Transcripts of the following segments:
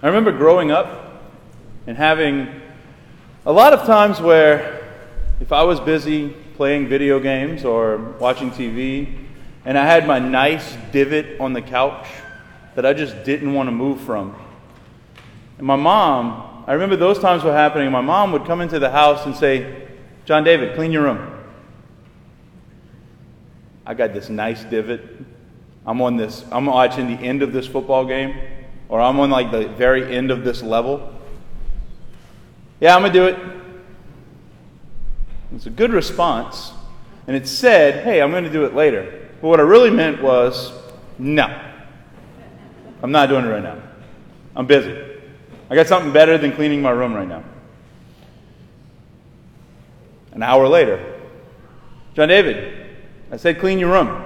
I remember growing up and having a lot of times where if I was busy playing video games or watching TV and I had my nice divot on the couch that I just didn't want to move from. And my mom, I remember those times were happening, my mom would come into the house and say, John David, clean your room. I got this nice divot. I'm on this, I'm watching the end of this football game, or I'm on like the very end of this level. Yeah, I'm going to do it. It's a good response. And it said, hey, I'm going to do it later. But what I really meant was, no. I'm not doing it right now. I'm busy. I got something better than cleaning my room right now. An hour later, John David, I said, clean your room.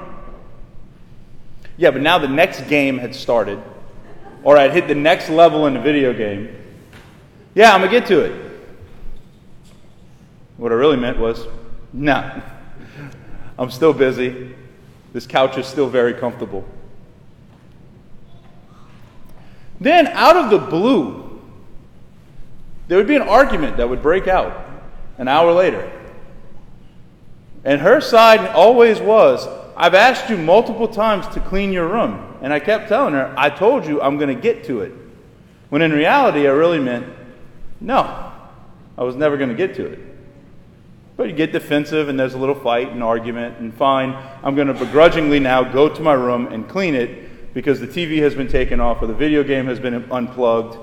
Yeah, but now the next game had started, or I'd hit the next level in the video game. Yeah, I'm going to get to it. What I really meant was, nah, I'm still busy. This couch is still very comfortable. Then, out of the blue, there would be an argument that would break out an hour later. And her side always was, I've asked you multiple times to clean your room. And I kept telling her, I told you I'm going to get to it. When in reality, I really meant, no, I was never going to get to it. But you get defensive and there's a little fight and argument, and fine, I'm going to begrudgingly now go to my room and clean it because the TV has been taken off or the video game has been unplugged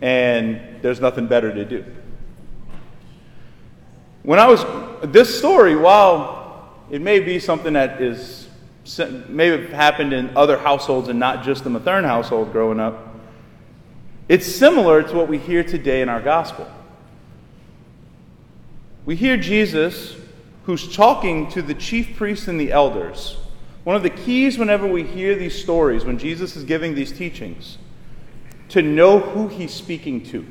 and there's nothing better to do. When I was, this story, while it may be something that is, may have happened in other households and not just the Mathern household growing up, it's similar to what we hear today in our gospel. We hear Jesus who's talking to the chief priests and the elders. One of the keys whenever we hear these stories, when Jesus is giving these teachings, to know who he's speaking to.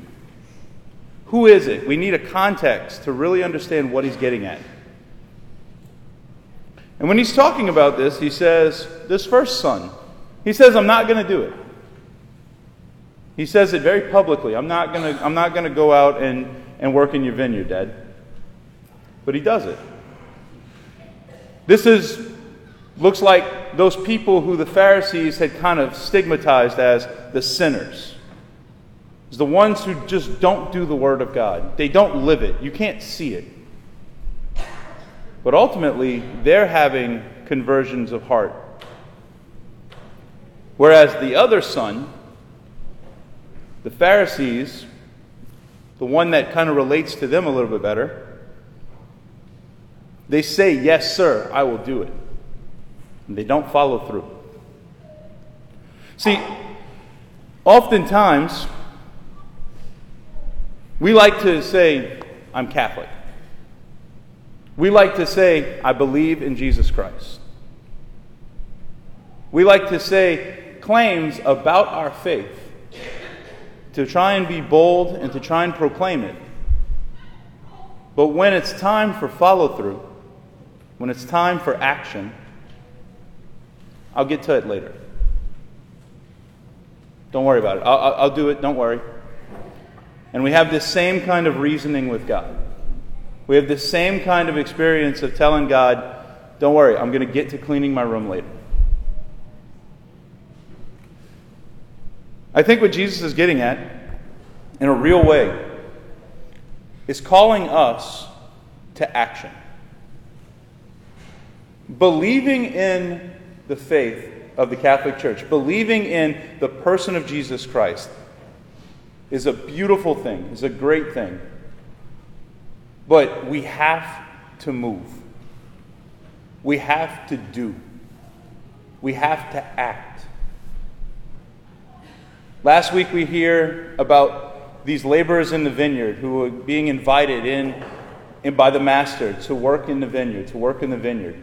Who is it? We need a context to really understand what he's getting at. And when he's talking about this, he says, This first son, he says, I'm not going to do it. He says it very publicly. I'm not going to, I'm not going to go out and, and work in your vineyard, Dad but he does it. This is looks like those people who the Pharisees had kind of stigmatized as the sinners. It's the ones who just don't do the word of God. They don't live it. You can't see it. But ultimately, they're having conversions of heart. Whereas the other son, the Pharisees, the one that kind of relates to them a little bit better, they say, Yes, sir, I will do it. And they don't follow through. See, oftentimes, we like to say, I'm Catholic. We like to say, I believe in Jesus Christ. We like to say claims about our faith to try and be bold and to try and proclaim it. But when it's time for follow through, when it's time for action, I'll get to it later. Don't worry about it. I'll, I'll, do it. Don't worry. And we have this same kind of reasoning with God. We have this same kind of experience of telling God, don't worry, I'm going to get to cleaning my room later. I think what Jesus is getting at, in a real way, is calling us to action. Believing in the faith of the Catholic Church, believing in the person of Jesus Christ, is a beautiful thing, is a great thing. But we have to move. We have to do. We have to act. Last week we hear about these laborers in the vineyard who are being invited in, in by the master to work in the vineyard, to work in the vineyard.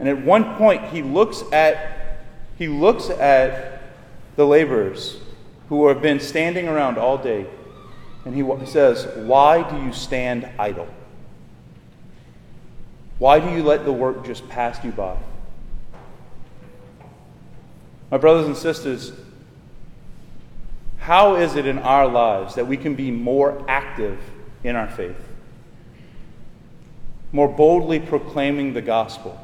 And at one point, he looks at, he looks at the laborers who have been standing around all day, and he says, Why do you stand idle? Why do you let the work just pass you by? My brothers and sisters, how is it in our lives that we can be more active in our faith? More boldly proclaiming the gospel,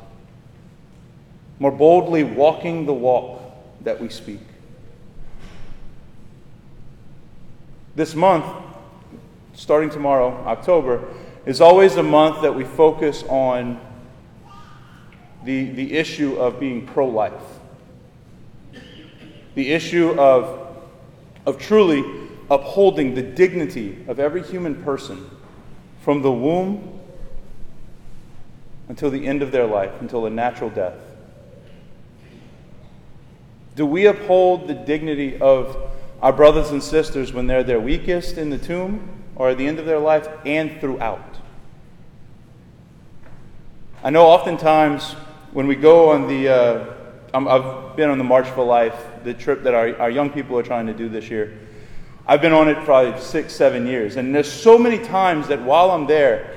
more boldly walking the walk that we speak. This month, starting tomorrow, October, is always a month that we focus on the, the issue of being pro life, the issue of, of truly upholding the dignity of every human person from the womb until the end of their life, until a natural death. Do we uphold the dignity of our brothers and sisters when they're their weakest in the tomb or at the end of their life and throughout? I know oftentimes when we go on the, uh, I've been on the March for Life, the trip that our, our young people are trying to do this year. I've been on it probably six, seven years. And there's so many times that while I'm there,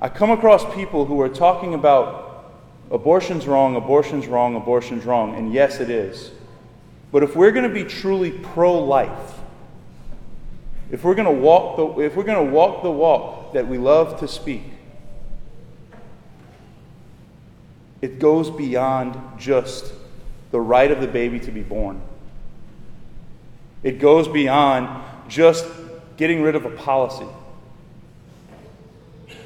I come across people who are talking about Abortion's wrong, abortion's wrong, abortion's wrong. And yes, it is. But if we're going to be truly pro life, if we're going to walk the, if we're going to walk the walk that we love to speak, it goes beyond just the right of the baby to be born. It goes beyond just getting rid of a policy.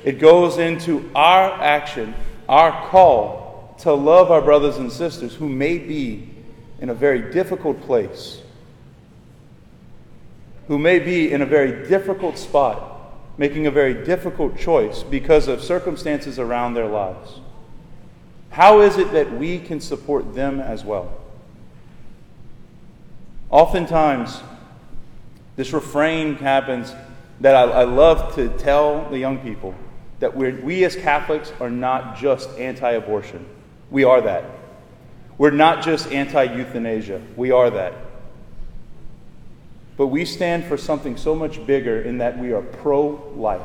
It goes into our action our call to love our brothers and sisters who may be in a very difficult place, who may be in a very difficult spot, making a very difficult choice because of circumstances around their lives. How is it that we can support them as well? Oftentimes, this refrain happens that I, I love to tell the young people that we as Catholics are not just anti abortion. We are that. We're not just anti euthanasia. We are that. But we stand for something so much bigger in that we are pro life.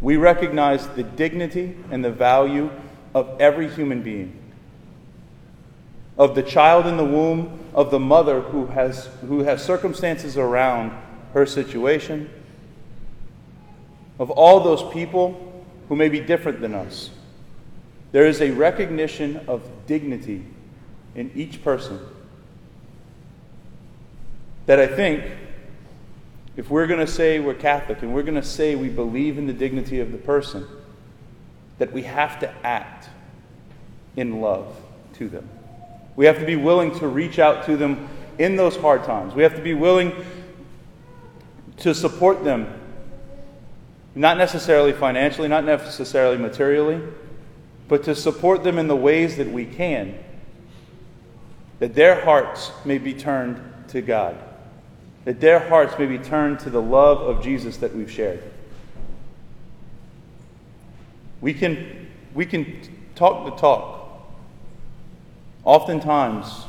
We recognize the dignity and the value of every human being, of the child in the womb, of the mother who has, who has circumstances around her situation of all those people who may be different than us. There is a recognition of dignity in each person that I think if we're going to say we're Catholic and we're going to say we believe in the dignity of the person, that we have to act in love to them. We have to be willing to reach out to them in those hard times. We have to be willing to support them not necessarily financially, not necessarily materially, but to support them in the ways that we can, that their hearts may be turned to God, that their hearts may be turned to the love of Jesus that we've shared. We can, we can talk the talk. Oftentimes,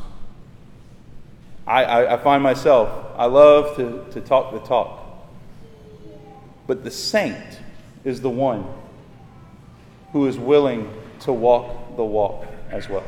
I, I, I find myself, I love to, to talk the talk. But the saint is the one who is willing to walk the walk as well.